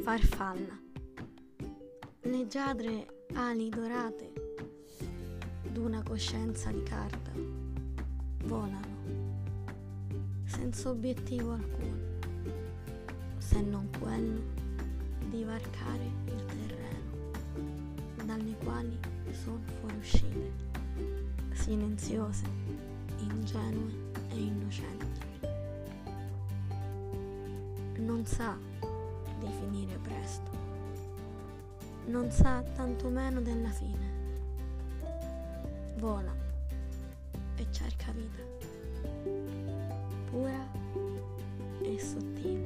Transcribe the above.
farfalla. Leggiadre ali dorate d'una coscienza di carta volano senza obiettivo alcuno, se non quello di varcare il terreno dalle quali sono fuoriuscite, silenziose, ingenue e innocenti. Non sa di finire presto, non sa tantomeno della fine. Vola e cerca vita, pura e sottile.